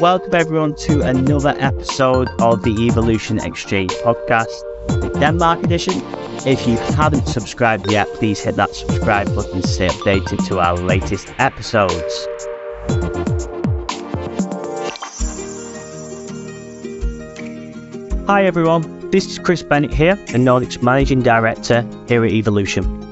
Welcome everyone to another episode of the Evolution Exchange podcast, the Denmark edition. If you haven't subscribed yet, please hit that subscribe button to stay updated to our latest episodes. Hi everyone, this is Chris Bennett here, the Nordics Managing Director here at Evolution.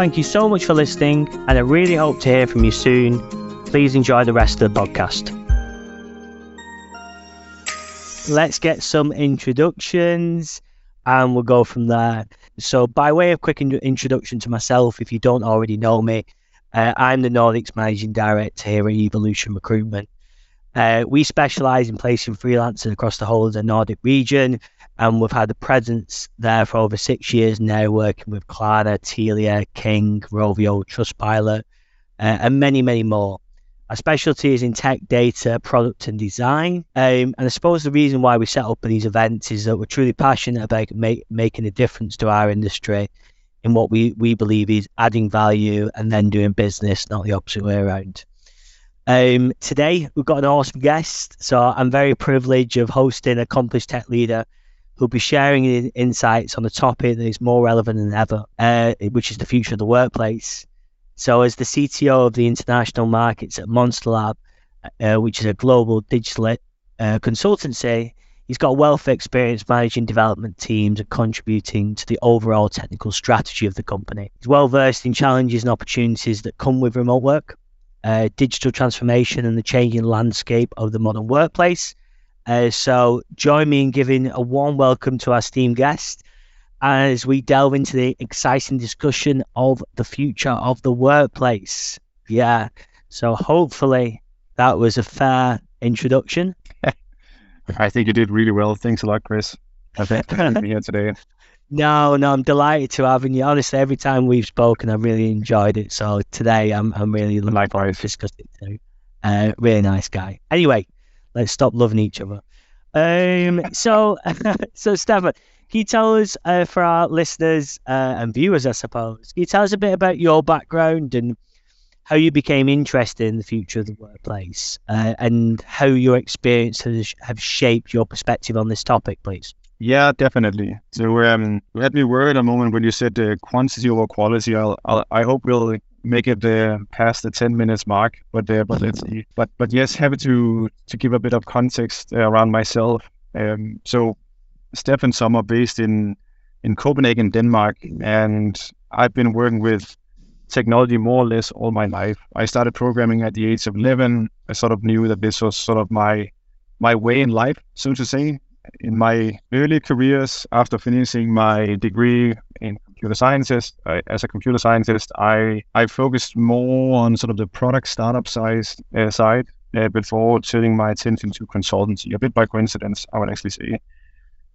Thank you so much for listening, and I really hope to hear from you soon. Please enjoy the rest of the podcast. Let's get some introductions and we'll go from there. So, by way of quick in- introduction to myself, if you don't already know me, uh, I'm the Nordics Managing Director here at Evolution Recruitment. Uh, we specialise in placing freelancers across the whole of the Nordic region, and we've had a presence there for over six years now, working with Klarna, Telia, King, Rovio, Trustpilot, uh, and many, many more. Our specialty is in tech data, product, and design. Um, and I suppose the reason why we set up these events is that we're truly passionate about make, making a difference to our industry in what we, we believe is adding value and then doing business, not the opposite way around. Um, today, we've got an awesome guest. So I'm very privileged of hosting accomplished tech leader who'll be sharing insights on a topic that is more relevant than ever, uh, which is the future of the workplace. So, as the CTO of the international markets at Monstarlab, uh, which is a global digital uh, consultancy, he's got wealth of experience managing development teams and contributing to the overall technical strategy of the company. He's well versed in challenges and opportunities that come with remote work, uh, digital transformation, and the changing landscape of the modern workplace. Uh, so join me in giving a warm welcome to our esteemed guest as we delve into the exciting discussion of the future of the workplace. Yeah. So hopefully that was a fair introduction. I think you did really well. Thanks a lot, Chris. I to be here today. No, no, I'm delighted to have you. Honestly, every time we've spoken, I've really enjoyed it. So today, I'm I'm really looking Likewise. forward to discussing it too. Uh, really nice guy. Anyway, let's stop loving each other. Um, so, so Steffen, can you tell us uh, for our listeners uh, and viewers, I suppose, can you tell us a bit about your background and how you became interested in the future of the workplace uh, and how your experience has have shaped your perspective on this topic, please? Yeah, definitely. So um, you had me worried a moment when you said uh, quantity over quality. I'll, I'll, I hope we'll make it uh, past the 10 minutes mark, but uh, but let's see. But but yes, happy to to give a bit of context uh, around myself. Um, so Steffen Sommer, based in in Copenhagen, Denmark, and I've been working with technology more or less all my life. I started programming at the age of 11. I sort of knew that this was sort of my my way in life, so to say in my early careers, after finishing my degree in computer sciences, uh, as a computer scientist, I, I focused more on sort of the product startup size, uh, side uh, before turning my attention to consultancy, a bit by coincidence, I would actually say.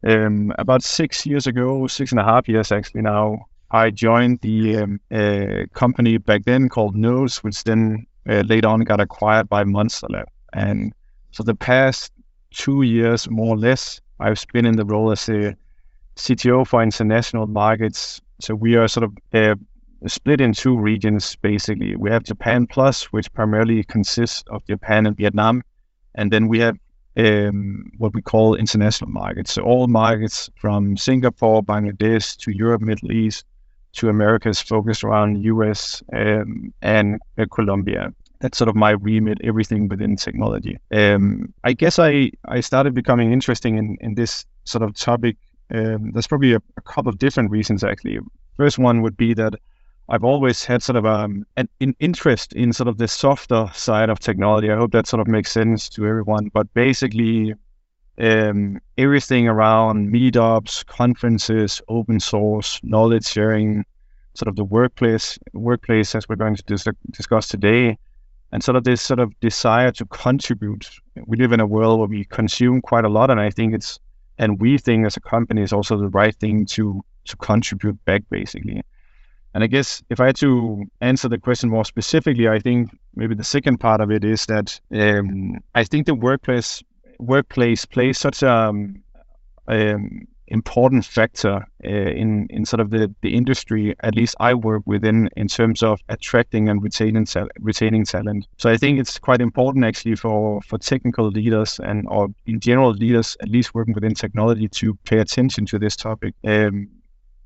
Um, about six years ago, six and a half years actually now, I joined the um, uh, company back then called Nodes, which then uh, later on got acquired by Monstarlab. And so the past two years, more or less, I've been in the role as a CTO for international markets. So we are sort of uh, split in two regions, basically. We have Japan Plus, which primarily consists of Japan and Vietnam. And then we have um, what we call international markets. So all markets from Singapore, Bangladesh to Europe, Middle East to Americas focused around US um, and uh, Colombia that's sort of my remit, everything within technology. Um, I guess I, I started becoming interesting in, in this sort of topic. Um, there's probably a, a, couple of different reasons actually. First one would be that I've always had sort of um, an, an interest in sort of the softer side of technology. I hope that sort of makes sense to everyone. But basically, um, everything around meetups, conferences, open source, knowledge sharing, sort of the workplace, workplace as we're going to dis- discuss today, and sort of this sort of desire to contribute. We live in a world where we consume quite a lot, and I think it's and we think as a company is also the right thing to to contribute back basically. And I guess if I had to answer the question more specifically, I think maybe the second part of it is that um, I think the workplace workplace plays such a um, um, important factor uh, in in sort of the, the industry at least I work within in terms of attracting and retaining retaining talent. So I think it's quite important actually for for technical leaders and or in general leaders at least working within technology to pay attention to this topic. Um,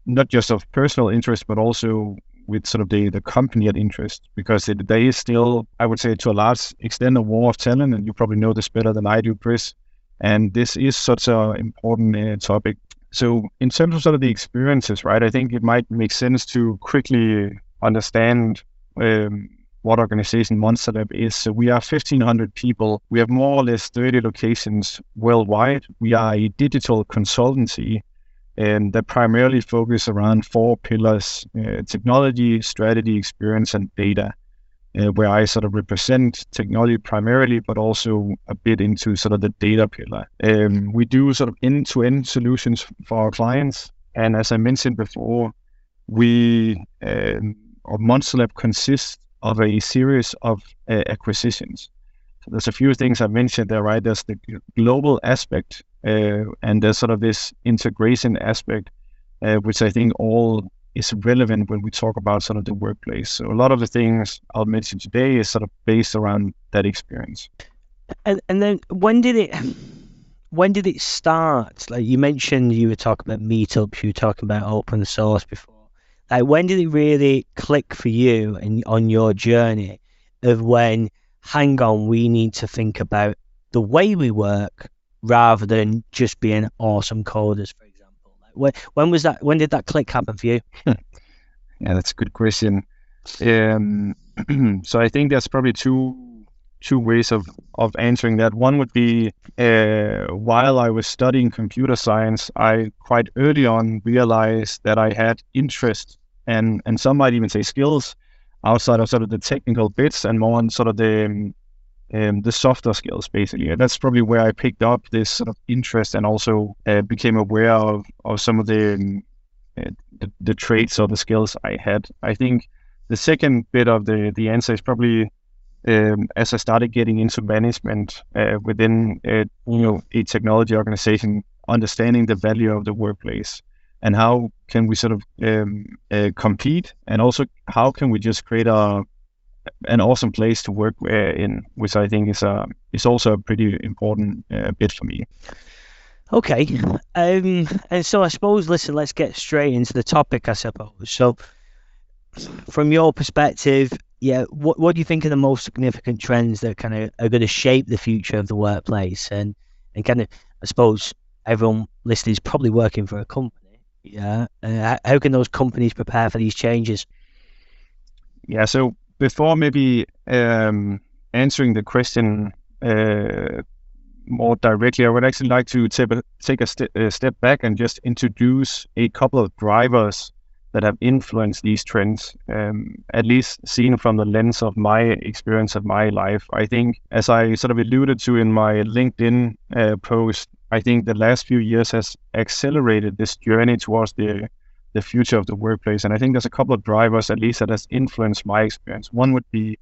not just of personal interest, but also with sort of the, the company at interest because it, there is still, I would say, to a large extent, a war of talent, and you probably know this better than I do, Chris. And this is such an important uh, topic. So, in terms of sort of the experiences, right, I think it might make sense to quickly understand um, what organization Monster is. So, we are 1,500 people. We have more or less 30 locations worldwide. We are a digital consultancy and that primarily focus around four pillars uh, technology, strategy, experience, and data. Uh, where I sort of represent technology primarily, but also a bit into sort of the data pillar. Um, we do sort of end-to-end solutions for our clients, and as I mentioned before, we um, or Monstarlab consists of a series of uh, acquisitions. So there's a few things I mentioned there, right? There's the global aspect uh, and there's sort of this integration aspect, uh, which I think all is relevant when we talk about sort of the workplace. So a lot of the things I'll mention today is sort of based around that experience. And and then when did it when did it start? Like you mentioned you were talking about meetups, you were talking about open source before. Like when did it really click for you and on your journey of when hang on, we need to think about the way we work rather than just being awesome coders, when, when was that? When did that click happen for you? yeah, that's a good question. Um, so I think there's probably two two ways of of answering that. One would be uh, while I was studying computer science, I quite early on realized that I had interest and and some might even say skills outside of sort of the technical bits and more on sort of the um, the softer skills basically. And that's probably where I picked up this sort of interest and also uh, became aware of, of some of the, um, uh, the, the traits or the skills I had. I think the second bit of the the answer is probably um, as I started getting into management uh, within uh, you know a technology organization, understanding the value of the workplace and how can we sort of um, uh, compete, and also how can we just create a an awesome place to work uh, in, which I think is a is also a pretty important uh, bit for me. Okay, um, and so I suppose listen, let's get straight into the topic. I suppose so. From your perspective, yeah, what what do you think are the most significant trends that kind of are going to shape the future of the workplace? And and kind of, I suppose everyone listening is probably working for a company. Yeah, uh, how can those companies prepare for these changes? Yeah, so before maybe um, answering the question uh, more directly, I would actually like to take a, take a, st- a, step back and just introduce a couple of drivers that have influenced these trends, um, at least seen from the lens of my experience of my life. I think, as I sort of alluded to in my LinkedIn uh, post, I think the last few years has accelerated this journey towards the the future of the workplace. And I think there's a couple of drivers, at least, that has influenced my experience. One would be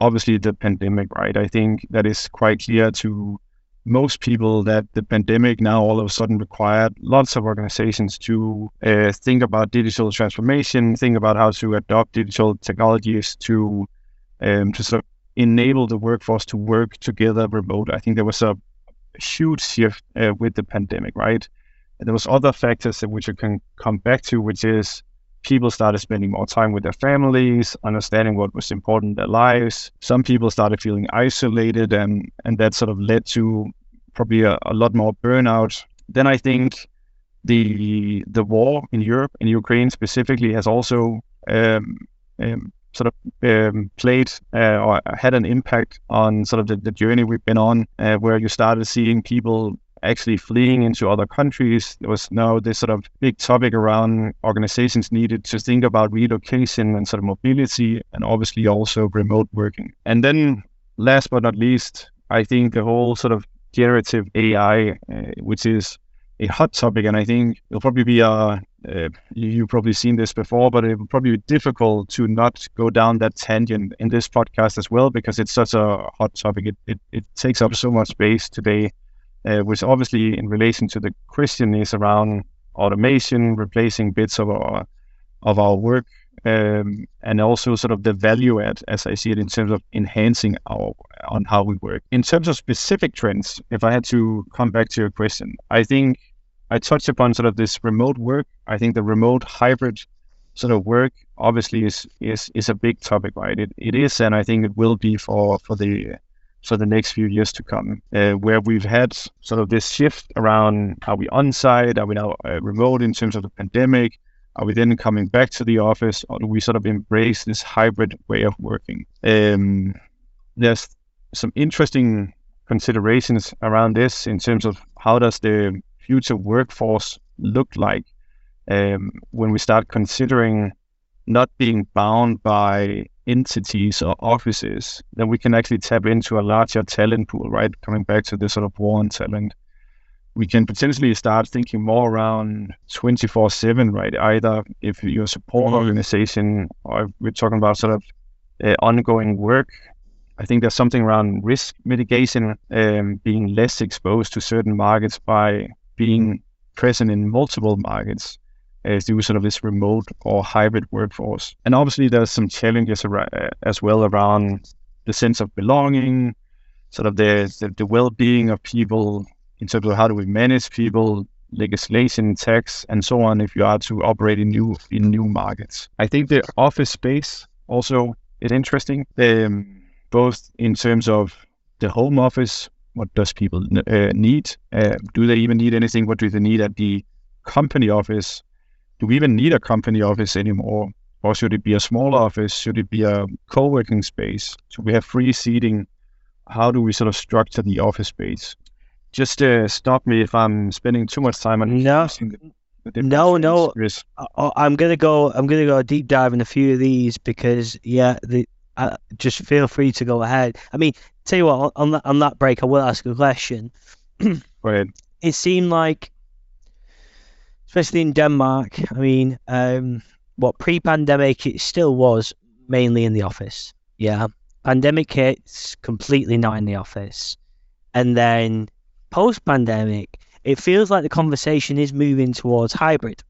obviously the pandemic, right? I think that is quite clear to most people that the pandemic now all of a sudden required lots of organizations to uh, think about digital transformation, think about how to adopt digital technologies to um, to sort of enable the workforce to work together remote. I think there was a huge shift uh, with the pandemic, right? There was other factors that which you can come back to, which is people started spending more time with their families, understanding what was important in their lives. Some people started feeling isolated, and and that sort of led to probably a, a lot more burnout. Then I think the the war in Europe, in Ukraine specifically, has also um, um, sort of um, played uh, or had an impact on sort of the, the journey we've been on, uh, where you started seeing people actually fleeing into other countries. There was now this sort of big topic around organizations needed to think about relocation and sort of mobility, and obviously also remote working. And then, last but not least, I think the whole sort of generative AI, uh, which is a hot topic, and I think it'll probably be a uh, uh, you've probably seen this before, but it will probably be difficult to not go down that tangent in this podcast as well because it's such a hot topic. It it, it takes up so much space today, which obviously in relation to the question is around automation, replacing bits of our of our work, um, and also sort of the value add, as I see it, in terms of enhancing our on how we work. In terms of specific trends, if I had to come back to your question, I think I touched upon sort of this remote work. I think the remote hybrid sort of work obviously is is is a big topic, right? It it is, and I think it will be for for the for the next few years to come, uh, where we've had sort of this shift around are we on site, are we now uh, remote in terms of the pandemic, are we then coming back to the office, or do we sort of embrace this hybrid way of working? Um, there's some interesting considerations around this in terms of how does the future workforce look like? Um, when we start considering not being bound by entities or offices, then we can actually tap into a larger talent pool, right? Coming back to this sort of war on talent. We can potentially start thinking more around 24 7, right? Either if you're a support mm-hmm. organization or we're talking about sort of uh, ongoing work. I think there's something around risk mitigation, um, being less exposed to certain markets by being present in multiple markets as through sort of this remote or hybrid workforce. And obviously, there's some challenges ar- as well around the sense of belonging, sort of the, the, the well-being of people in terms of how do we manage people, legislation, tax, and so on. If you are to operate in new in new markets, I think the office space also is interesting, um, both in terms of the home office what does people uh, need? Uh, do they even need anything? What do they need at the company office? Do we even need a company office anymore? Or should it be a small office? Should it be a co-working space? Should we have free seating? How do we sort of structure the office space? Just uh, stop me if I'm spending too much time on no. The, no, no. I'm gonna go. I'm gonna go deep dive in a few of these because yeah, the uh, just feel free to go ahead. I mean, tell you what, on that on that break, I will ask a question. go ahead. It seemed like, especially in Denmark, I mean, um, what pre-pandemic it still was mainly in the office. Yeah, pandemic hits completely not in the office, and then post-pandemic, it feels like the conversation is moving towards hybrid.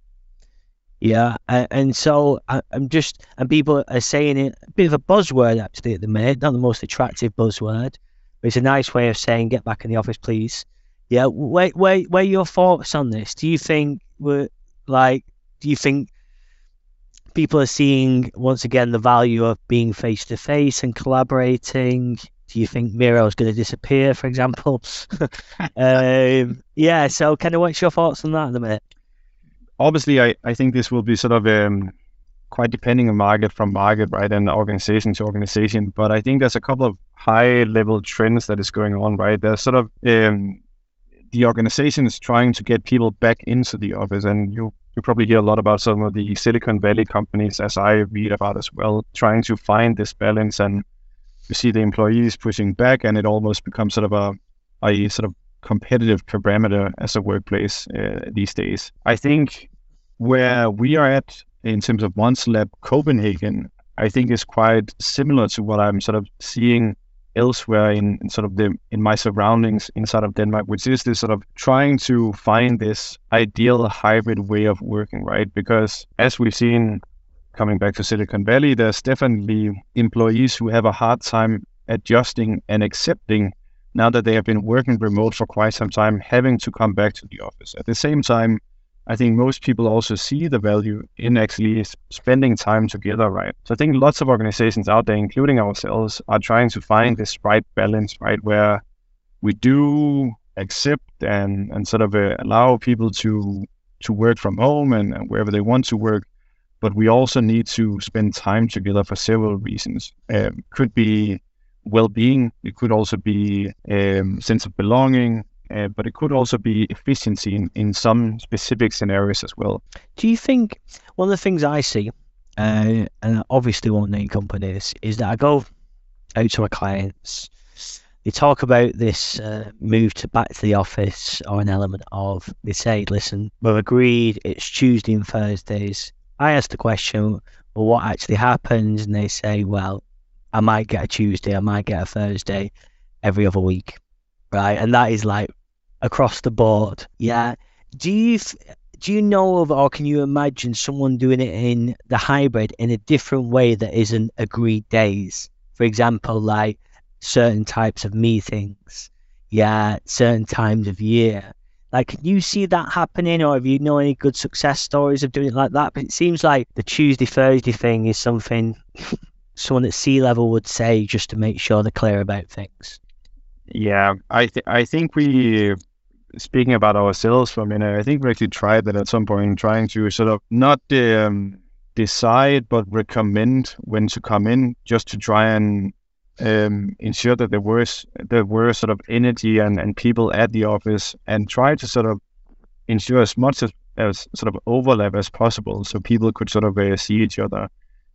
Yeah, and so I'm just, and people are saying it a bit of a buzzword actually at the minute, not the most attractive buzzword, but it's a nice way of saying get back in the office, please. Yeah, where where where are your thoughts on this? Do you think we're like, do you think people are seeing once again the value of being face to face and collaborating? Do you think Miro is going to disappear, for example? um, yeah, so kind of what's your thoughts on that at the minute? obviously, I, I think this will be sort of um, quite depending on market from market, right, and organization to organization. But I think there's a couple of high level trends that is going on, right? There's sort of um, the organization is trying to get people back into the office, and you you probably hear a lot about some of the Silicon Valley companies, as I read about as well, trying to find this balance. And you see the employees pushing back, and it almost becomes sort of a a sort of competitive parameter as a workplace uh, these days. I think where we are at in terms of Monstarlab Copenhagen, I think is quite similar to what I'm sort of seeing elsewhere in, in, sort of the in my surroundings inside of Denmark, which is this sort of trying to find this ideal hybrid way of working, right? Because as we've seen coming back to Silicon Valley, there's definitely employees who have a hard time adjusting and accepting now that they have been working remote for quite some time, having to come back to the office. At the same time, I think most people also see the value in actually spending time together, right? So I think lots of organizations out there, including ourselves, are trying to find this right balance, right, where we do accept and and sort of uh, allow people to to work from home and, and, wherever they want to work, but we also need to spend time together for several reasons. Um, could be well-being. It could also be um, sense of belonging, uh, but it could also be efficiency in, in some specific scenarios as well. Do you think one of the things I see, uh, and obviously won't name companies, is that I go out to my clients, they talk about this uh, move to back to the office or an element of they say, listen, we've agreed it's Tuesday and Thursdays. I ask the question, well, what actually happens? And they say, well, I might get a Tuesday, I might get a Thursday every other week, right? And that is like across the board. Yeah. Do you do you know of or can you imagine someone doing it in the hybrid in a different way that isn't agreed days? For example, like certain types of meetings, yeah, certain times of year. Like, can you see that happening, or have you know any good success stories of doing it like that? But it seems like the Tuesday Thursday thing is something someone at C-level would say just to make sure they're clear about things. Yeah, I th- I think we speaking about ourselves for a minute. I think we actually tried that at some point, trying to sort of not um, decide but recommend when to come in, just to try and um, ensure that there was there were sort of energy and, and people at the office and try to sort of ensure as much as, as sort of overlap as possible so people could sort of uh, see each other.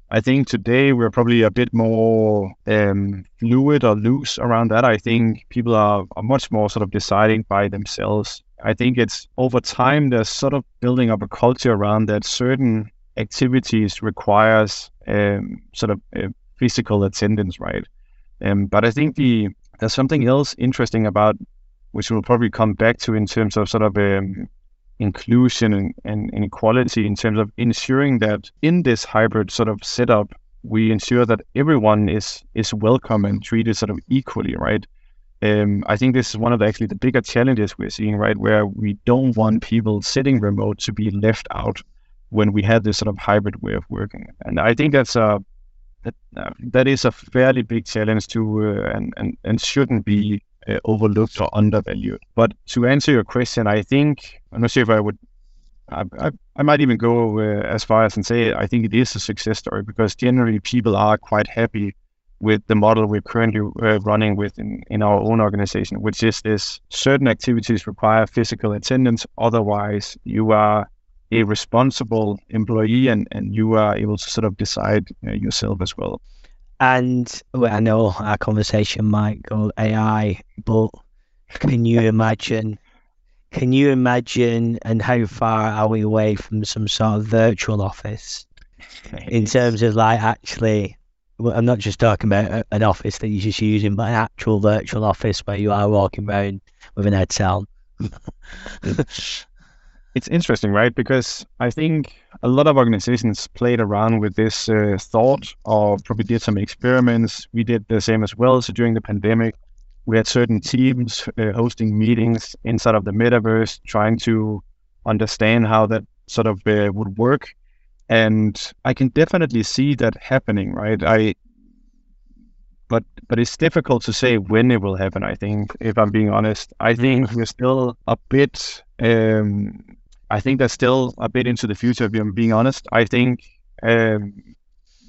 I think today we're probably a bit more um, fluid or loose around that. I think people are, are much more sort of deciding by themselves. I think it's over time there's sort of building up a culture around that certain activities requires um, sort of uh, physical attendance, right? Um, but I think the there's something else interesting about which we'll probably come back to in terms of sort of um, inclusion and, and in terms of ensuring that in this hybrid sort of setup we ensure that everyone is is welcome and treated sort of equally, right? Um, I think this is one of the, actually the bigger challenges we're seeing, right, where we don't want people sitting remote to be left out when we have this sort of hybrid way of working, and I think that's a that, uh, that is a fairly big challenge to uh, and, and and shouldn't be uh, overlooked or undervalued. But to answer your question, I think I'm not sure if I would. I, I, I might even go uh, as far as and say I think it is a success story because generally people are quite happy with the model we're currently uh, running with in, in our own organization, which is this certain activities require physical attendance. Otherwise, you are a responsible employee and, and you are able to sort of decide uh, yourself as well. And well, I know our conversation might go AI, but can you imagine? Can you imagine? And how far are we away from some sort of virtual office in terms of like actually? Well, I'm not just talking about an office that you're just using, but an actual virtual office where you are walking around with an headset on. it's interesting, right? Because I think a lot of organizations played around with this uh, thought or probably did some experiments. We did the same as well. So during the pandemic, we had certain teams uh, hosting meetings inside of the metaverse, trying to understand how that sort of uh, would work. And I can definitely see that happening, right? I, but but it's difficult to say when it will happen. I think, if I'm being honest, I think we're still a bit um, I think that's still a bit into the future, if I'm being honest. I think um,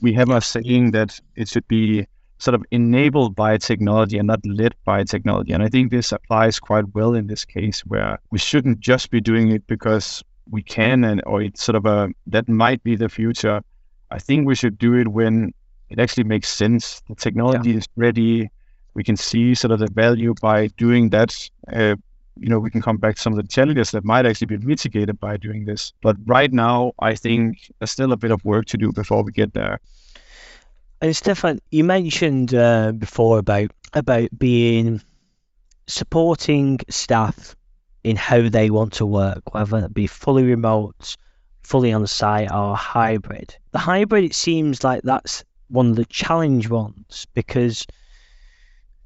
we have a saying that it should be sort of enabled by technology and not led by technology. And I think this applies quite well in this case where we shouldn't just be doing it because we can and or it's sort of a that might be the future. I think we should do it when it actually makes sense. The technology yeah. is ready. We can see sort of the value by doing that uh, you know, we can come back to some of the challenges that might actually be mitigated by doing this. But right now, I think there's still a bit of work to do before we get there. And Steffen, you mentioned uh, before about about being supporting staff in how they want to work, whether it be fully remote, fully on site, or hybrid. The hybrid, it seems like that's one of the challenge ones because,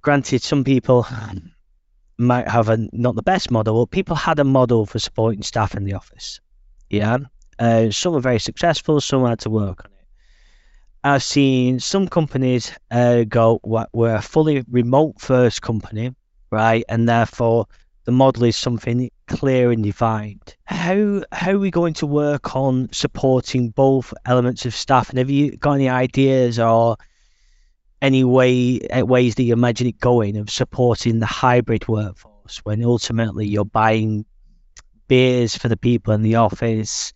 granted, some people might have a not the best model. But people had a model for supporting staff in the office. Yeah, uh, some were very successful. Some had to work on it. I've seen some companies uh, go we're a fully remote first company, right, and therefore the model is something clear and defined. How how are we going to work on supporting both elements of staff? And have you got any ideas or any way uh, ways that you imagine it going of supporting the hybrid workforce? when ultimately you're buying beers for the people in the office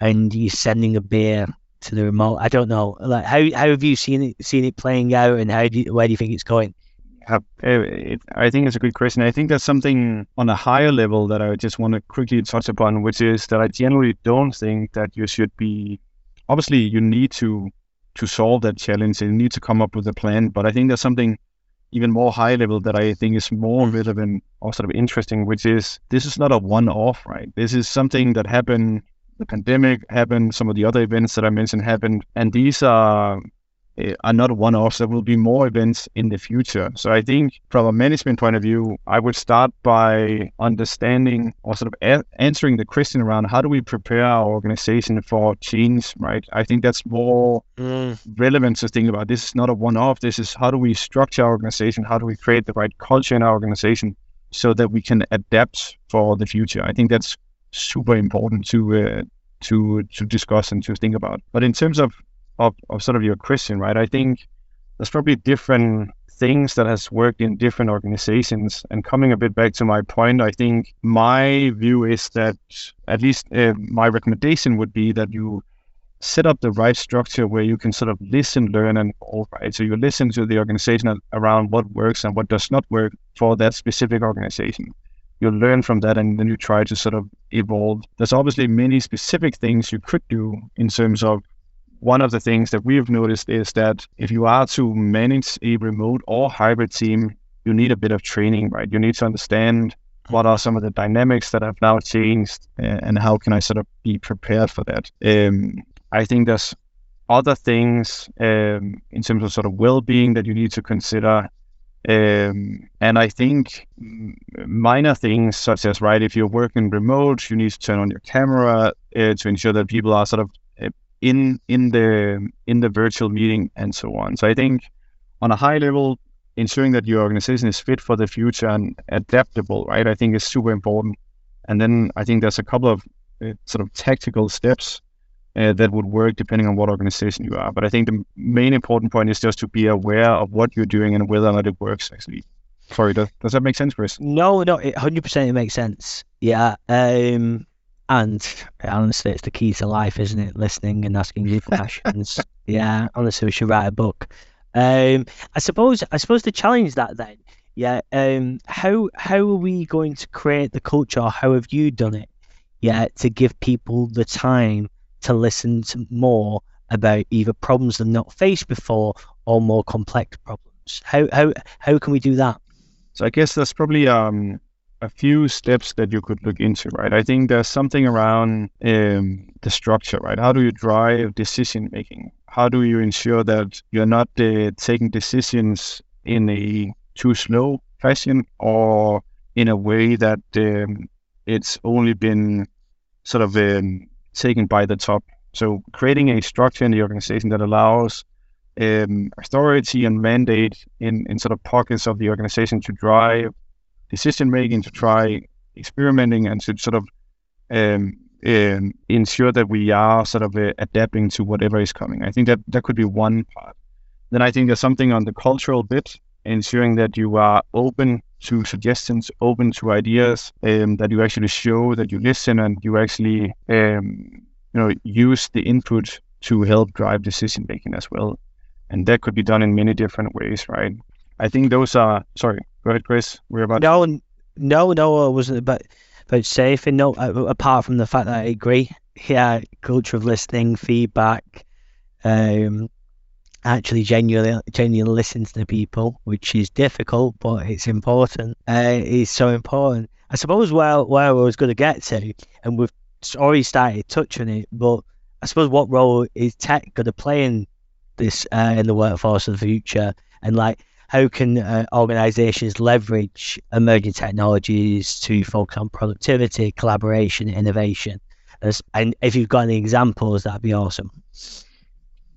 and you're sending a beer to the remote? I don't know. Like how how have you seen it seen it playing out, and how do you, where do you think it's going? I think it's a good question. I think there's something on a higher level that I just want to quickly touch upon, which is that I generally don't think that you should be. Obviously, you need to to solve that challenge they need to come up with a plan. But I think there's something even more high level that I think is more mm. relevant or sort of interesting, which is this is not a one off, right? This is something that happened the pandemic happened, some of the other events that I mentioned happened, and these are are not one-offs. There will be more events in the future. So I think from a management point of view, I would start by understanding or sort of a- answering the question around how do we prepare our organization for change, right? I think that's more mm. relevant to think about. This is not a one-off. This is how do we structure our organization? How do we create the right culture in our organization so that we can adapt for the future? I think that's super important to uh, to to discuss and to think about. But in terms of, of of sort of your question, right? I think there's probably different things that has worked in different organizations. And coming a bit back to my point, I think my view is that at least uh, my recommendation would be that you set up the right structure where you can sort of listen, learn, and evolve, right? So you listen to the organization around what works and what does not work for that specific organization you learn from that and then you try to sort of evolve. There's obviously many specific things you could do in terms of one of the things that we've noticed is that if you are to manage a remote or hybrid team, you need a bit of training, right? You need to understand what are some of the dynamics that have now changed and how can I sort of be prepared for that. Um, I think there's other things um, in terms of sort of well-being that you need to consider um, and I think minor things such as, right, if you're working remote, you need to turn on your camera uh, to ensure that people are sort of in in the in the virtual meeting and so on. So I think on a high level, ensuring that your organization is fit for the future and adaptable, right, I think is super important. And then I think there's a couple of uh, sort of tactical steps uh, that would work depending on what organization you are. But I think the main important point is just to be aware of what you're doing and whether or not it works actually. Sorry, does, does that make sense, Chris? No, no, it 100% it makes sense. Yeah. Um, and honestly, it's the key to life, isn't it? Listening and asking good questions. yeah, honestly, we should write a book. Um, I suppose, I suppose to challenge that then, yeah. Um, how how are we going to create the culture? How have you done it? Yeah, to give people the time to listen to more about either problems they've not faced before or more complex problems. How how how can we do that? So I guess that's probably um, a few steps that you could look into, right? I think there's something around um, the structure, right? How do you drive decision making? How do you ensure that you're not uh, taking decisions in a too slow fashion or in a way that um, it's only been sort of um, taken by the top. So creating a structure in the organization that allows um, authority and mandate in, in sort of pockets of the organization to drive decision making, to try experimenting, and to sort of um, um, ensure that we are sort of uh, adapting to whatever is coming. I think that that could be one part. Then I think there's something on the cultural bit, ensuring that you are open to suggestions, open to ideas, um, that you actually show that you listen and you actually um, you know use the input to help drive decision making as well. And that could be done in many different ways, right? I think those are sorry, go ahead, Chris. We're about no, no, no. I wasn't about about and no. Apart from the fact that I agree, yeah, culture of listening, feedback, um, actually genuinely genuinely listen to people, which is difficult, but it's important. Uh, it's so important. I suppose where where I was going to get to, and we've already started touching it, but I suppose what role is tech going to play in this uh, in the workforce of the future, and like how can uh, organizations leverage emerging technologies to focus on productivity, collaboration, innovation? And if you've got any examples, that'd be awesome.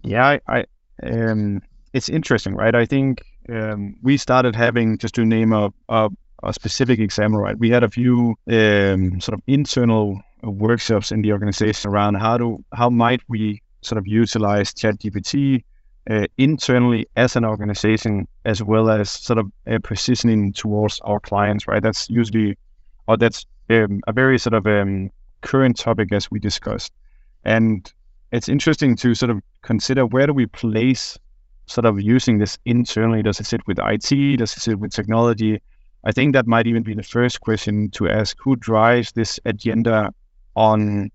Yeah, I, I um, it's interesting, right? I think um, we started having, just to name a, a, a, specific example, right? We had a few um, sort of internal workshops in the organization around how to how might we sort of utilize ChatGPT uh, internally as an organization, as well as sort of uh, positioning towards our clients, right? That's usually, or that's um, a very sort of um, current topic as we discussed. And it's interesting to sort of consider where do we place sort of using this internally? Does it sit with IT? Does it sit with technology? I think that might even be the first question to ask who drives this agenda on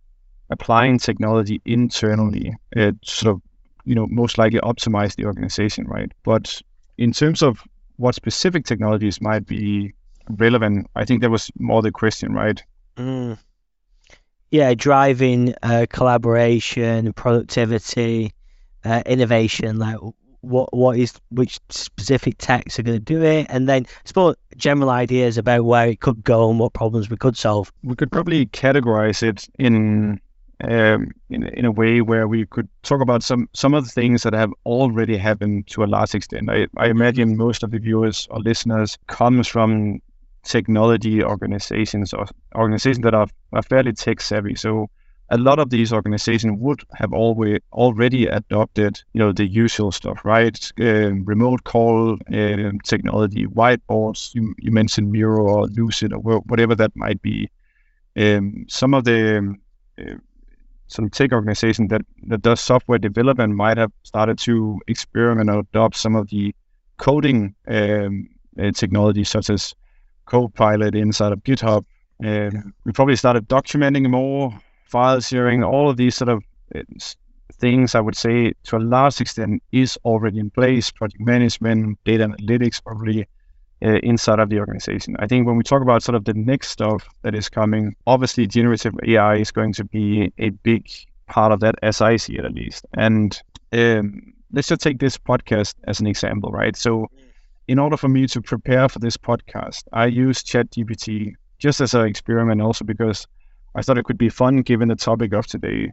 applying technology internally it sort of you know most likely optimize the organization right but in terms of what specific technologies might be relevant i think that was more the question right mm. yeah driving uh, collaboration productivity uh, innovation like what what is which specific techs are going to do it, and then I suppose general ideas about where it could go and what problems we could solve. We could probably categorize it in um, in, in a way where we could talk about some some of the things that have already happened to a large extent. I, I imagine most of the viewers or listeners comes from technology organizations or organizations that are, are fairly tech savvy. So a lot of these organizations would have always already adopted, you know, the usual stuff, right? Uh, remote call uh, technology, whiteboards. You, you, mentioned Miro or Lucid or whatever that might be. Um, some of the uh, some tech organization that that does software development might have started to experiment or adopt some of the coding um, uh, technologies such as Copilot inside of GitHub. Um, we probably started documenting more file sharing, all of these sort of uh, things, I would say to a large extent is already in place. Project management, data analytics, probably uh, inside of the organization. I think when we talk about sort of the next stuff that is coming, obviously generative AI is going to be a big part of that, as I see it at least. And um, let's just take this podcast as an example, right? So, in order for me to prepare for this podcast, I use ChatGPT just as an experiment, also because I thought it could be fun given the topic of today.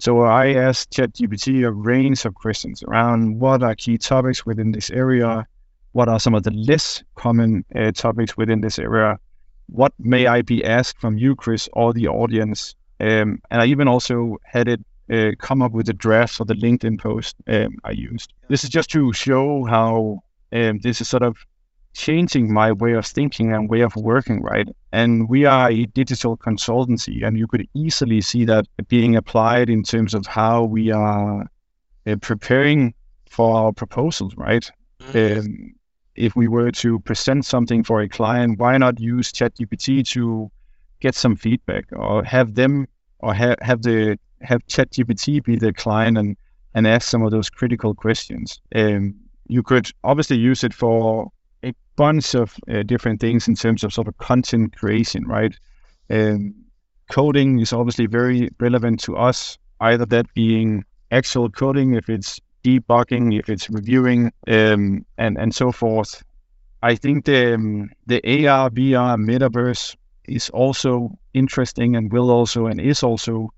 So I asked ChatGPT a range of questions around what are key topics within this area, what are some of the less common uh, topics within this area, what may I be asked from you, Chris, or the audience, um, and I even also had it uh, come up with a draft for the LinkedIn post um, I used. This is just to show how um, this is sort of changing my way of thinking and way of working, right? And we are a digital consultancy, and you could easily see that being applied in terms of how we are uh, preparing for our proposals, right? Mm-hmm. Um, if we were to present something for a client, why not use ChatGPT to get some feedback, or have them, or have have the have ChatGPT be the client and and ask some of those critical questions. Um, you could obviously use it for a bunch of uh, different things in terms of sort of content creation, right? Um, coding is obviously very relevant to us, either that being actual coding, if it's debugging, if it's reviewing, um, and and so forth. I think the um, the AR VR metaverse is also interesting and will also and is also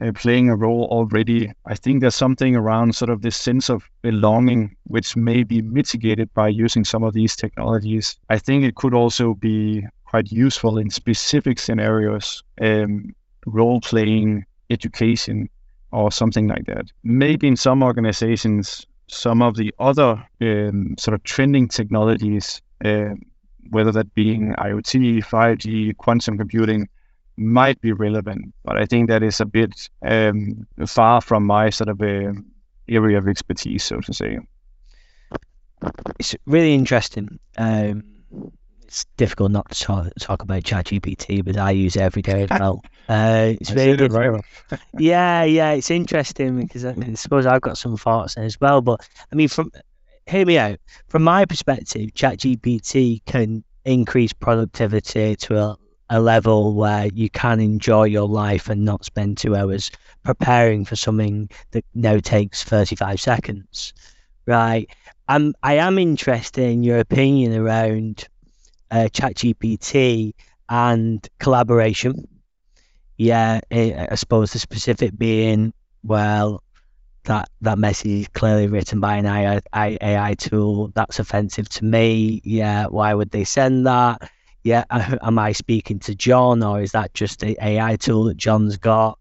uh, playing a role already. I think there's something around sort of this sense of belonging, which may be mitigated by using some of these technologies. I think it could also be quite useful in specific scenarios, um, role playing, education, or something like that. Maybe in some organizations, some of the other um, sort of trending technologies, uh, whether that being IoT, 5G, quantum computing, might be relevant, but I think that is a bit um, far from my sort of uh, area of expertise, so to say. It's really interesting. Um, it's difficult not to talk, talk about ChatGPT, but I use it every day as well. Uh, it's very good, really right. yeah, yeah, it's interesting because I, I, suppose I've got some thoughts as well. But I mean, from hear me out. From my perspective, ChatGPT can increase productivity to a a level where you can enjoy your life and not spend two hours preparing for something that now takes 35 seconds, right? I'm, I am interested in your opinion around uh, ChatGPT and collaboration. Yeah, I suppose the specific being, well, that that message is clearly written by an AI, AI tool. That's offensive to me. Yeah, why would they send that? yeah, am I speaking to John or is that just a AI tool that John's got?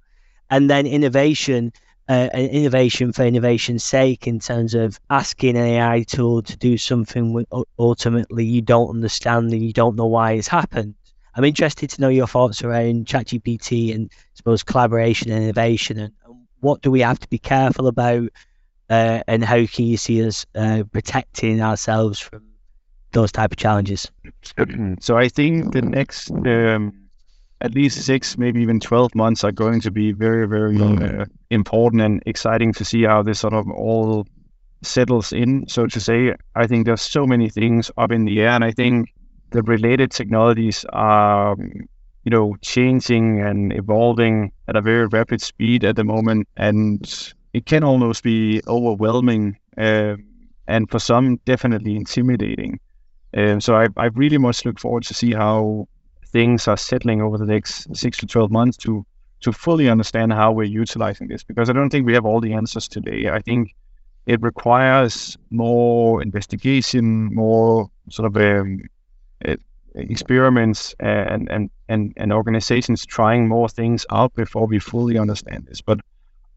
And then innovation, uh, innovation for innovation's sake in terms of asking an AI tool to do something ultimately you don't understand and you don't know why it's happened. I'm interested to know your thoughts around ChatGPT and I suppose collaboration and innovation and what do we have to be careful about uh, and how can you see us uh, protecting ourselves from those type of challenges? So I think the next um, at least six, maybe even 12 months are going to be very, very uh, important and exciting to see how this sort of all settles in, so to say. I think there's so many things up in the air, and I think the related technologies are, you know, changing and evolving at a very rapid speed at the moment, and it can almost be overwhelming, uh, and for some, definitely intimidating. Um, so I, I really much look forward to see how things are settling over the next six to 12 months to to fully understand how we're utilizing this because I don't think we have all the answers today. I think it requires more investigation, more sort of um, experiments and, and, and, and organizations trying more things out before we fully understand this. But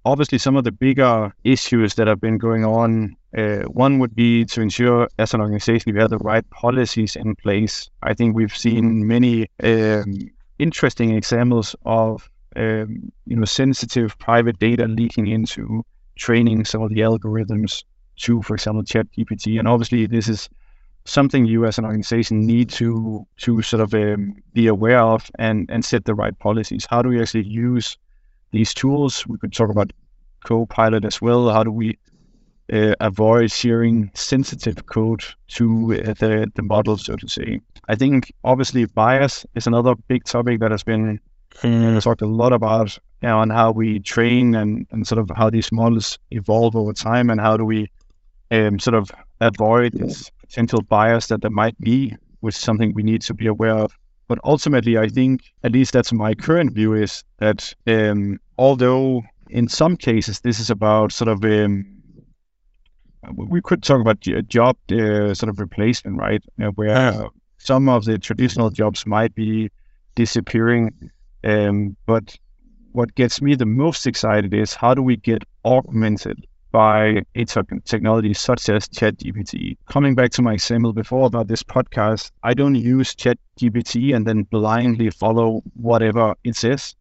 obviously, some of the bigger issues that have been going on uh, one would be to ensure, as an organization, we have the right policies in place. I think we've seen many um, interesting examples of um, you know sensitive private data leaking into training some of the algorithms to, for example, ChatGPT. And obviously, this is something you as an organization need to to sort of um, be aware of and and set the right policies. How do we actually use these tools? We could talk about Copilot as well. How do we uh, avoid sharing sensitive code to uh, the, the model, so to say. I think obviously bias is another big topic that has been uh, talked a lot about you know, on how we train and, and sort of how these models evolve over time and how do we um, sort of avoid this potential bias that there might be, which is something we need to be aware of. But ultimately, I think, at least that's my current view, is that um, although in some cases this is about sort of um, we could talk about job uh, sort of replacement, right? Uh, where some of the traditional jobs might be disappearing. Um, but what gets me the most excited is how do we get augmented by a technology such as ChatGPT? Coming back to my example before about this podcast, I don't use ChatGPT and then blindly follow whatever it says.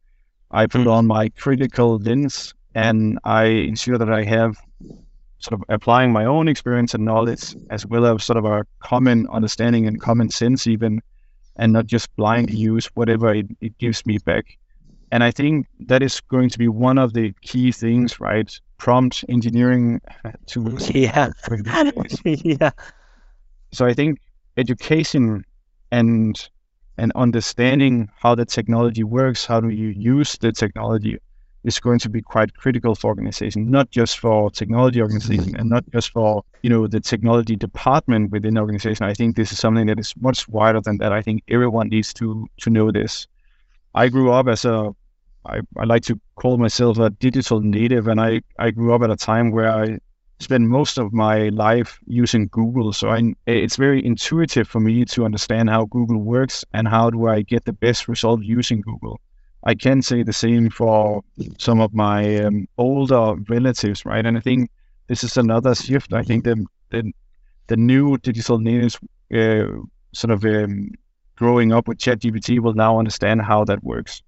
I put mm. on my critical lens and I ensure that I have sort of applying my own experience and knowledge as well as sort of a common understanding and common sense even and not just blindly use whatever it, it gives me back and i think that is going to be one of the key things right prompt engineering tools yeah yeah so i think education and and understanding how the technology works how do you use the technology is going to be quite critical for organization, not just for technology organization and not just for, you know, the technology department within the organization. I think this is something that is much wider than that. I think everyone needs to to know this. I grew up as a I, I like to call myself a digital native and I, I grew up at a time where I spent most of my life using Google. So I, it's very intuitive for me to understand how Google works and how do I get the best result using Google. I can say the same for some of my um, older relatives, right? And I think this is another shift. I think the the, the new digital natives, uh, sort of um, growing up with ChatGPT, will now understand how that works.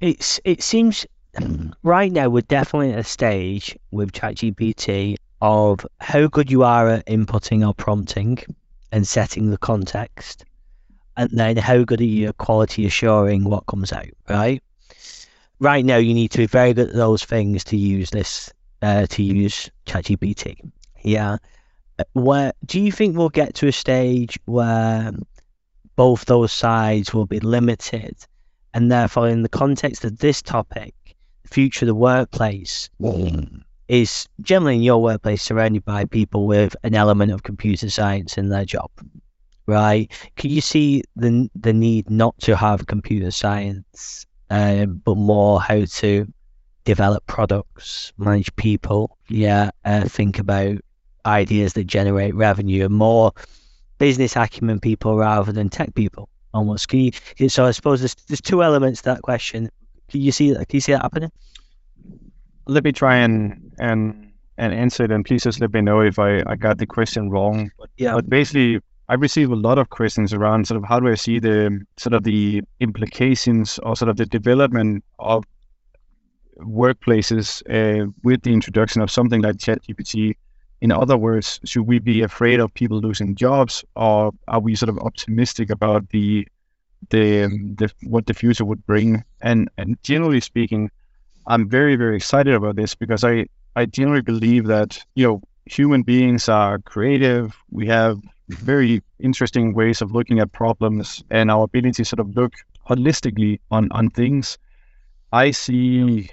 It's it seems right now we're definitely at a stage with ChatGPT of how good you are at inputting or prompting and setting the context and then how good are you at quality assuring what comes out, right? Right now, you need to be very good at those things to use this, uh, to use ChatGPT. Yeah. Where do you think we'll get to a stage where both those sides will be limited, and therefore, in the context of this topic, the future of the workplace is generally in your workplace surrounded by people with an element of computer science in their job, right? Can you see the the need not to have computer science, um, but more how to develop products, manage people, yeah, uh, think about ideas that generate revenue, and more business acumen people rather than tech people. Almost. Can you, so I suppose there's there's two elements to that question. Can you see that? Can you see that happening? let me try and and and answer it, and please just let me know if I, I got the question wrong. But, Yeah. but basically, I receive a lot of questions around sort of how do I see the sort of the implications or sort of the development of workplaces uh, with the introduction of something like ChatGPT. In other words, should we be afraid of people losing jobs, or are we sort of optimistic about the the, the what the future would bring? And and generally speaking, I'm very very excited about this because I I generally believe that you know human beings are creative. We have very interesting ways of looking at problems and our ability to sort of look holistically on on things. I see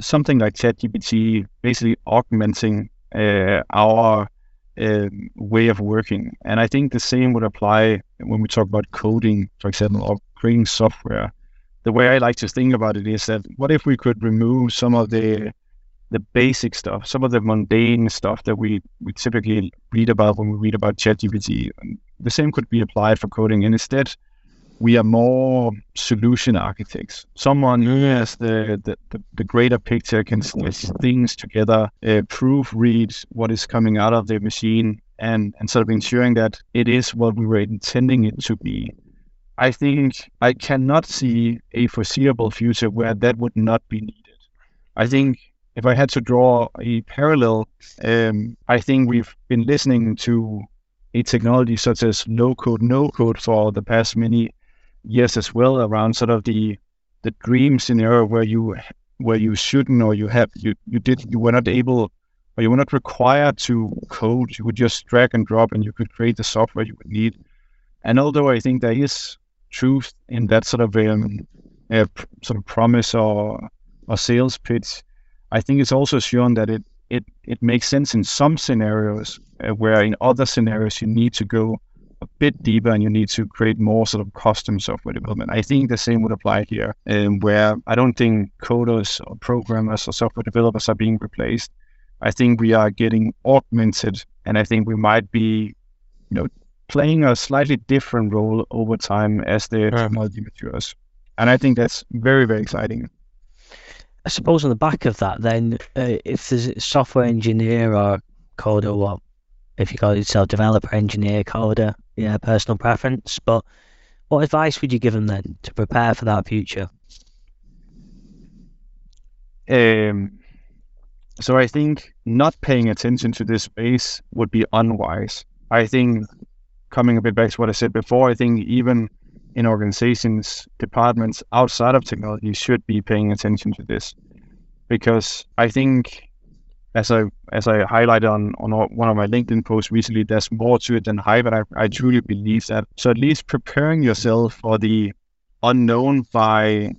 something like ChatGPT basically augmenting our uh, way of working, and I think the same would apply when we talk about coding, for example, or creating software. The way I like to think about it is that what if we could remove some of the the basic stuff, some of the mundane stuff that we, we typically read about when we read about ChatGPT. The same could be applied for coding. And instead, we are more solution architects. Someone who has the, the, the, the greater picture, can stitch things together, uh, proofread what is coming out of the machine, and, and sort of ensuring that it is what we were intending it to be. I think I cannot see a foreseeable future where that would not be needed. I think if I had to draw a parallel, um, I think we've been listening to a technology such as low code, no code for the past many years as well around sort of the the dream scenario where you where you shouldn't or you have you you did you were not able or you were not required to code. You would just drag and drop and you could create the software you would need. And although I think there is truth in that sort of um, uh, sort of promise or or sales pitch I think it's also shown that it it it makes sense in some scenarios uh, where in other scenarios you need to go a bit deeper and you need to create more sort of custom software development. I think the same would apply here, um, where I don't think coders or programmers or software developers are being replaced. I think we are getting augmented, and I think we might be, you know, playing a slightly different role over time as the Yeah. technology matures. And I think that's very very exciting. I suppose on the back of that, then, uh, if there's a software engineer or coder, what if you call yourself developer, engineer, coder, yeah, personal preference. But what advice would you give them then to prepare for that future? Um, so I think not paying attention to this space would be unwise. I think coming a bit back to what I said before, I think even in organizations, departments outside of technology should be paying attention to this, because I think, as I as I highlighted on on one of my LinkedIn posts recently, there's more to it than hype, and I, I truly believe that. So at least preparing yourself for the unknown by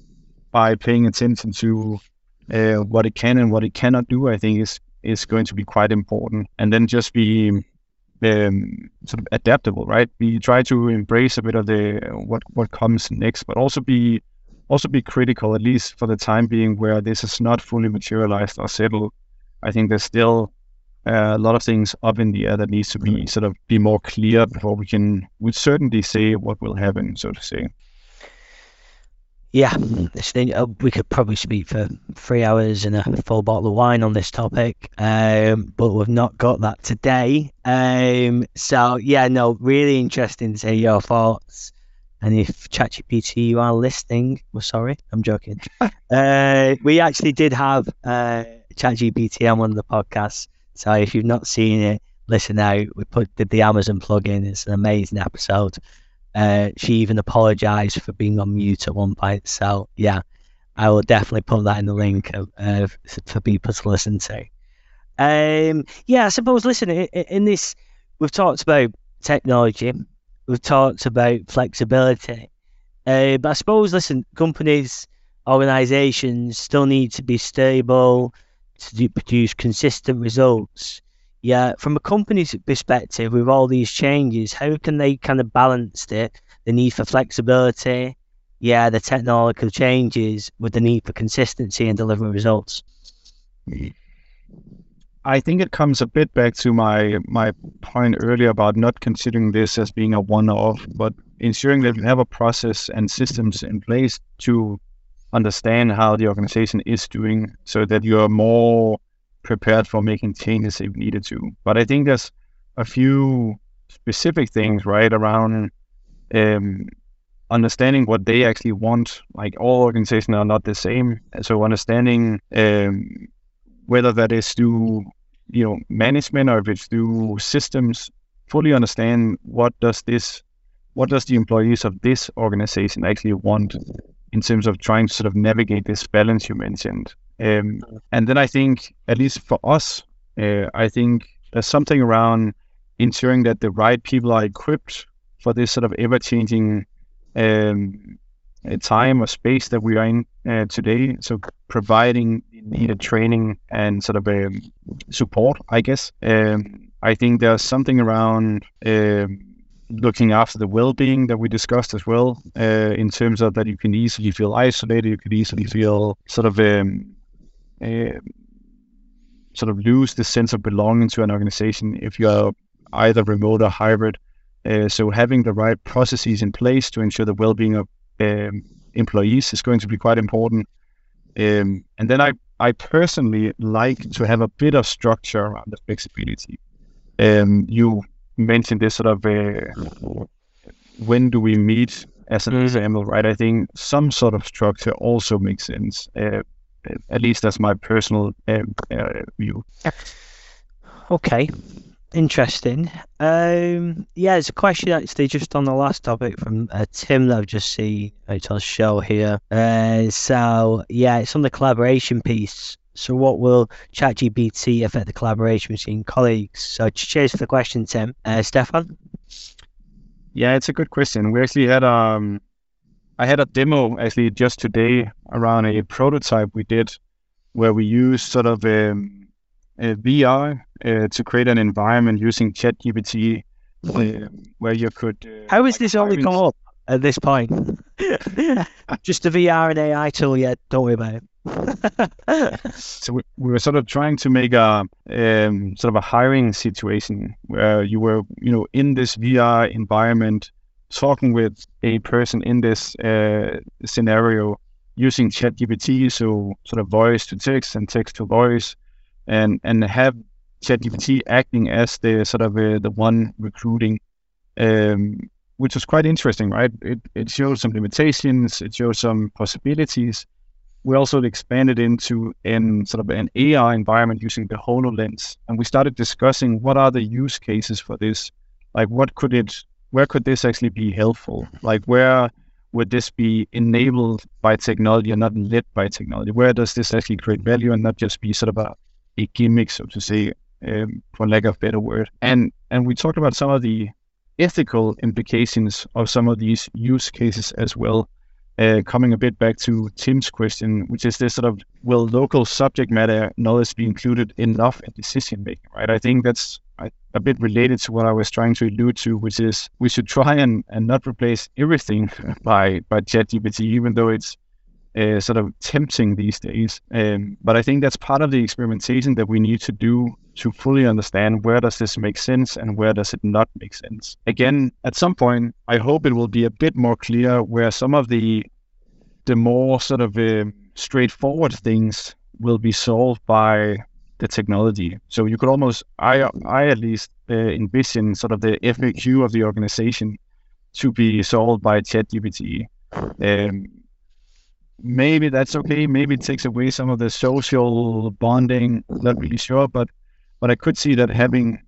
by paying attention to uh, what it can and what it cannot do, I think is is going to be quite important. And then just be um, sort of adaptable, right? We try to embrace a bit of the what what comes next, but also be also be critical, at least for the time being, where this is not fully materialized or settled. I think there's still uh, a lot of things up in the air that needs to be sort of be more clear before we can with certainty say what will happen, so to say. Yeah, uh, we could probably speak for three hours and a full bottle of wine on this topic, um, but we've not got that today. Um, so yeah, no, really interesting to hear your thoughts. And if ChatGPT you are listening, we're sorry, I'm joking. uh, we actually did have uh, ChatGPT on one of the podcasts, so if you've not seen it, listen out. We put did the Amazon plug-in. It's an amazing episode. Uh, she even apologized for being on mute at one point. So yeah, I will definitely put that in the link uh, uh, for people to listen to. Um, yeah, I suppose. Listen, in, in this, we've talked about technology, we've talked about flexibility, uh, but I suppose, listen, companies, organisations still need to be stable to produce consistent results yeah, from a company's perspective, with all these changes, how can they kind of balance it, the need for flexibility, yeah, the technological changes with the need for consistency and delivering results? I think it comes a bit back to my my point earlier about not considering this as being a one-off, but ensuring that we have a process and systems in place to understand how the organization is doing so that you are more prepared for making changes if needed to. But I think there's a few specific things right around um, understanding what they actually want. Like all organizations are not the same, so understanding um, whether that is through you know management or if it's through systems, fully understand what does this, what does the employees of this organization actually want in terms of trying to sort of navigate this balance you mentioned. Um, and then I think, at least for us, uh, I think there's something around ensuring that the right people are equipped for this sort of ever-changing um, time or space that we are in uh, today. So providing needed training and sort of um, support, I guess. Um, I think there's something around um, looking after the well-being that we discussed as well, uh, in terms of that you can easily feel isolated, you could easily feel sort of um, uh, sort of lose the sense of belonging to an organization if you're either remote or hybrid. Uh, so having the right processes in place to ensure the well-being of um, employees is going to be quite important. Um, and then I, I personally like to have a bit of structure around the flexibility. Um, you mentioned this sort of uh, when do we meet as an mm-hmm. example, right? I think some sort of structure also makes sense. Uh, at least that's my personal uh, uh, view. Okay, interesting. Um, yeah, it's a question actually just on the last topic from uh, Tim that I've just seen. It's on show here. Uh, so yeah, it's on the collaboration piece. So what will ChatGPT affect the collaboration between colleagues? So cheers for the question, Tim. Uh, Steffen. Yeah, it's a good question. We actually had um I had a demo actually just today around a prototype we did where we used sort of um, a, a VR uh, to create an environment using ChatGPT uh, where you could. Uh, How is like this only come up at this point? just the VR and AI tool yet? Don't worry about it. so we, we, were sort of trying to make a um, sort of a hiring situation where you were, you know, in this VR environment talking with a person in this uh, scenario using ChatGPT, so sort of voice to text and text to voice, and and have ChatGPT acting as the sort of uh, the one recruiting, um, which was quite interesting, right? It it shows some limitations, it shows some possibilities. We also expanded into in sort of an AI environment using the HoloLens, and we started discussing what are the use cases for this, like what could it where could this actually be helpful? Like where would this be enabled by technology and not led by technology? Where does this actually create value and not just be sort of a, a gimmick, so to say, um, for lack of better word? And and we talked about some of the ethical implications of some of these use cases as well. Uh, coming a bit back to Tim's question, which is this sort of will local subject matter knowledge be included enough in decision making, right? I think that's a bit related to what I was trying to allude to, which is we should try and, and not replace everything by by ChatGPT, even though it's uh, sort of tempting these days. Um, but I think that's part of the experimentation that we need to do to fully understand where does this make sense and where does it not make sense. Again, at some point, I hope it will be a bit more clear where some of the the more sort of uh, straightforward things will be solved by the technology. So you could almost, I, I at least uh, envision sort of the FAQ of the organization to be solved by ChatGPT. Um, maybe that's okay. Maybe it takes away some of the social bonding. Not really sure, but but I could see that having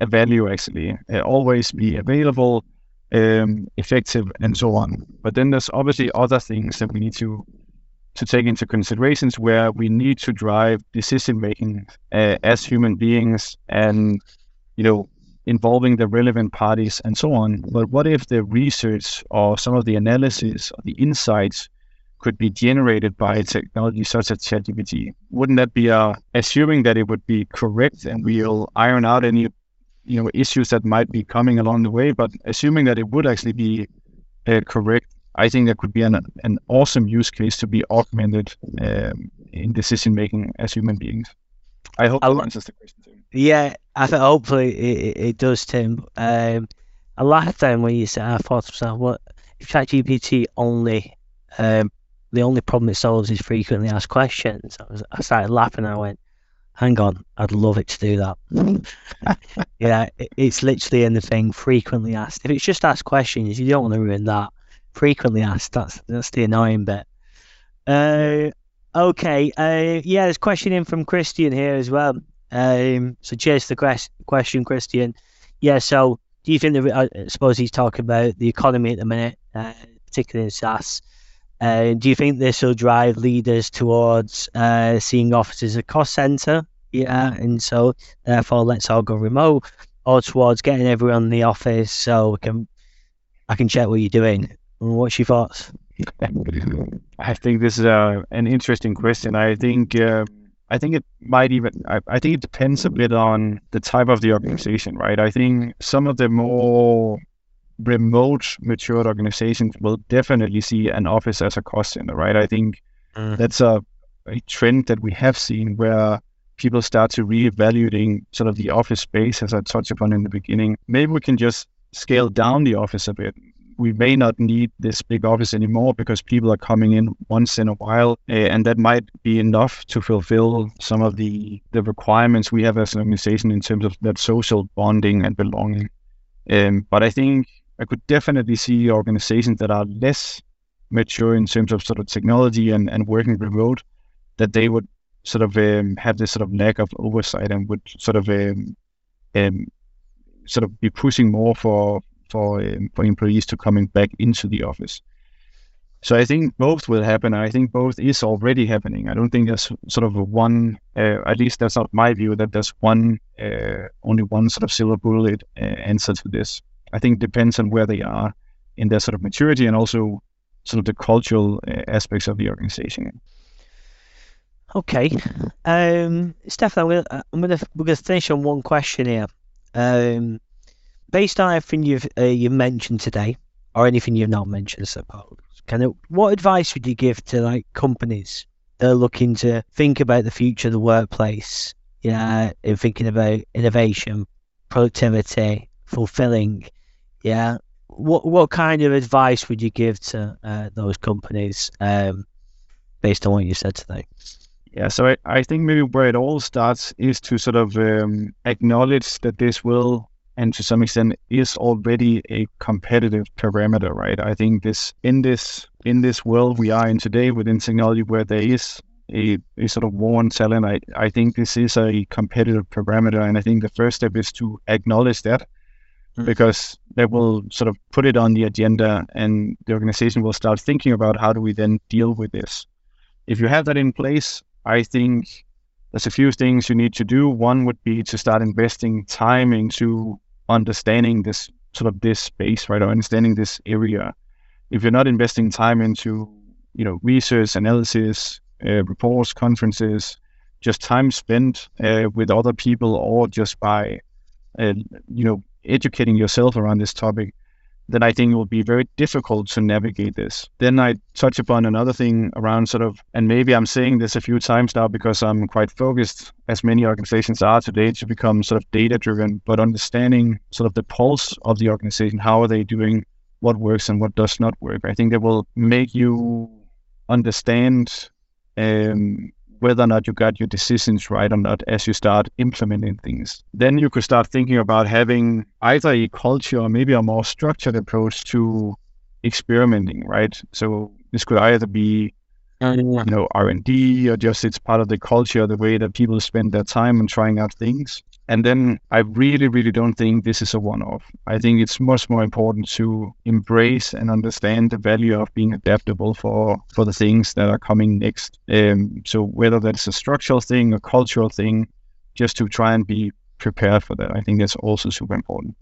a value actually uh, always be available, um, effective, and so on. But then there's obviously other things that we need to to take into considerations where we need to drive decision making uh, as human beings and you know involving the relevant parties and so on but what if the research or some of the analysis or the insights could be generated by a technology such as ChatGPT wouldn't that be uh, assuming that it would be correct and we'll iron out any you know issues that might be coming along the way but assuming that it would actually be uh, correct I think that could be an, an awesome use case to be augmented um, in decision making as human beings. I hope that answers the question. Tim. Yeah, I think hopefully it, it, does, Tim. Um, a lot of time when you say, I thought to myself, what if ChatGPT only um, the only problem it solves is frequently asked questions. I, was, I started laughing and I went, hang on, I'd love it to do that. yeah, it, it's literally in the thing, frequently asked. If it's just asked questions, you don't want to ruin that. Frequently asked, that's that's the annoying bit. Uh, okay, uh, yeah, there's a question in from Christian here as well. Um, so cheers the question, Christian. Yeah, so do you think that, I suppose he's talking about the economy at the minute, uh, particularly in SaaS. Uh, do you think this will drive leaders towards uh, seeing offices as a cost center? Yeah, and so therefore let's all go remote, or towards getting everyone in the office so we can, I can check what you're doing. What's your thoughts? I think this is a, an interesting question. I think uh, I think it might even I, I think it depends a bit on the type of the organization, right? I think some of the more remote matured organizations will definitely see an office as a cost center, right? I think mm. that's a, a trend that we have seen where people start to reevaluating sort of the office space as I touched upon in the beginning. Maybe we can just scale down the office a bit. We may not need this big office anymore because people are coming in once in a while, and that might be enough to fulfill some of the the requirements we have as an organization in terms of that social bonding and belonging. Um, but I think I could definitely see organizations that are less mature in terms of sort of technology and, and working remote, that they would sort of um, have this sort of lack of oversight and would sort of um, um, sort of be pushing more for for um, for employees to coming back into the office. So I think both will happen. I think both is already happening. I don't think there's sort of one, uh, at least that's not my view, that there's one, uh, only one sort of silver bullet uh, answer to this. I think depends on where they are in their sort of maturity and also sort of the cultural uh, aspects of the organization. Okay, um, Steffen, I'm gonna, I'm gonna we're gonna finish on one question here. Um, based on everything you've uh, you mentioned today, or anything you've not mentioned, I suppose, kind of what advice would you give to like companies that are looking to think about the future of the workplace? Yeah, in thinking about innovation, productivity, fulfilling yeah. What what kind of advice would you give to uh, those companies um, based on what you said today? Yeah, so I, I think maybe where it all starts is to sort of um, acknowledge that this will, and to some extent, is already a competitive parameter, right? I think this in this in this world we are in today within technology, where there is a, a sort of war on talent, I, I think this is a competitive parameter, and I think the first step is to acknowledge that mm. because that will sort of put it on the agenda and the organization will start thinking about how do we then deal with this. If you have that in place, I think there's a few things you need to do. One would be to start investing time into understanding this sort of this space, right, or understanding this area. If you're not investing time into, you know, research, analysis, uh, reports, conferences, just time spent uh, with other people, or just by, uh, you know, educating yourself around this topic, then I think it will be very difficult to navigate this. Then I touch upon another thing around sort of, and maybe I'm saying this a few times now because I'm quite focused, as many organizations are today, to become sort of data driven, but understanding sort of the pulse of the organization. How are they doing? What works and what does not work? I think that will make you understand um, whether or not you got your decisions right or not as you start implementing things. Then you could start thinking about having either a culture or maybe a more structured approach to experimenting, right? So this could either be oh, you know R&D or just it's part of the culture, the way that people spend their time on trying out things. And then I really, really don't think this is a one off. I think it's much more important to embrace and understand the value of being adaptable for, for the things that are coming next. Um, so, whether that's a structural thing, a cultural thing, just to try and be prepared for that. I think that's also super important.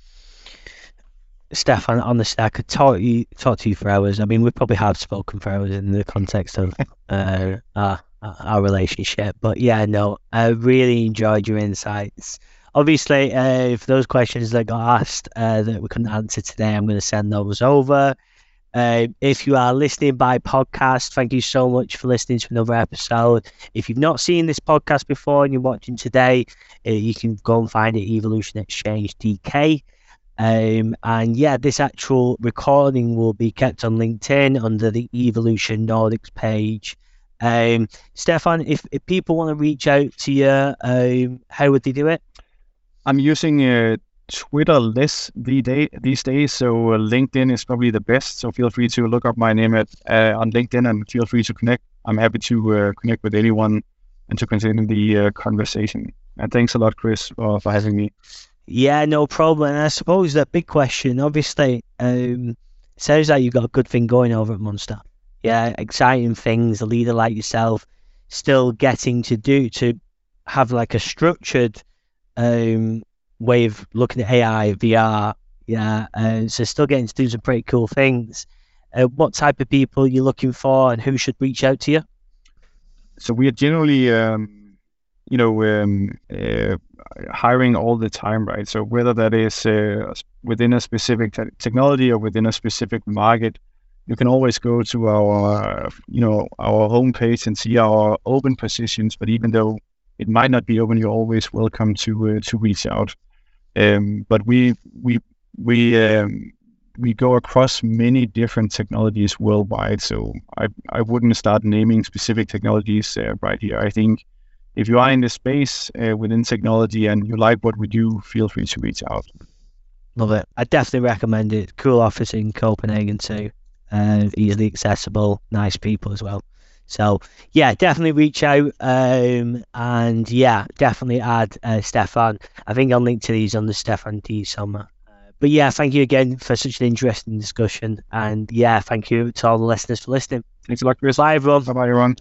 Steffen, honestly, I could talk you talk to you for hours. I mean, we probably have spoken for hours in the context of uh, our, our relationship. But yeah, no, I really enjoyed your insights obviously, uh, if those questions that got asked uh, that we couldn't answer today, I'm going to send those over. Uh, if you are listening by podcast, thank you so much for listening to another episode. If you've not seen this podcast before and you're watching today, uh, you can go and find it Evolution Exchange DK. Um, and yeah, this actual recording will be kept on LinkedIn under the Evolution Nordics page. Um, Steffen, if, if people want to reach out to you, um, how would they do it? I'm using uh, Twitter less the day, these days, so uh, LinkedIn is probably the best. So feel free to look up my name at uh, on LinkedIn and feel free to connect. I'm happy to uh, connect with anyone and to continue the uh, conversation. And thanks a lot, Chris, for having me. Yeah, no problem. And I suppose that big question, obviously, um, sounds like you've got a good thing going over at Monster. Yeah, exciting things. A leader like yourself, still getting to do to have like a structured um, way of looking at AI, VR. Yeah, uh, so still getting to do some pretty cool things. Uh, what type of people you're looking for, and who should reach out to you? So we are generally, um, you know, um, uh, hiring all the time, right? So whether that is uh, within a specific te- technology or within a specific market, you can always go to our, you know, our homepage and see our open positions. But even though it might not be open, you're always welcome to uh, to reach out. Um, but we we we um, we go across many different technologies worldwide. So I I wouldn't start naming specific technologies uh, right here. I think if you are in the space uh, within technology and you like what we do, feel free to reach out. Love it. I definitely recommend it. Cool office in Copenhagen too. Uh, easily accessible, nice people as well. So yeah, definitely reach out. Um, and yeah, definitely add uh, Steffen. I think I'll link to these on the Steffen D Sommer. Uh, but yeah, thank you again for such an interesting discussion. And yeah, thank you to all the listeners for listening. Thanks a lot, Chris. Bye, everyone. Bye, everyone.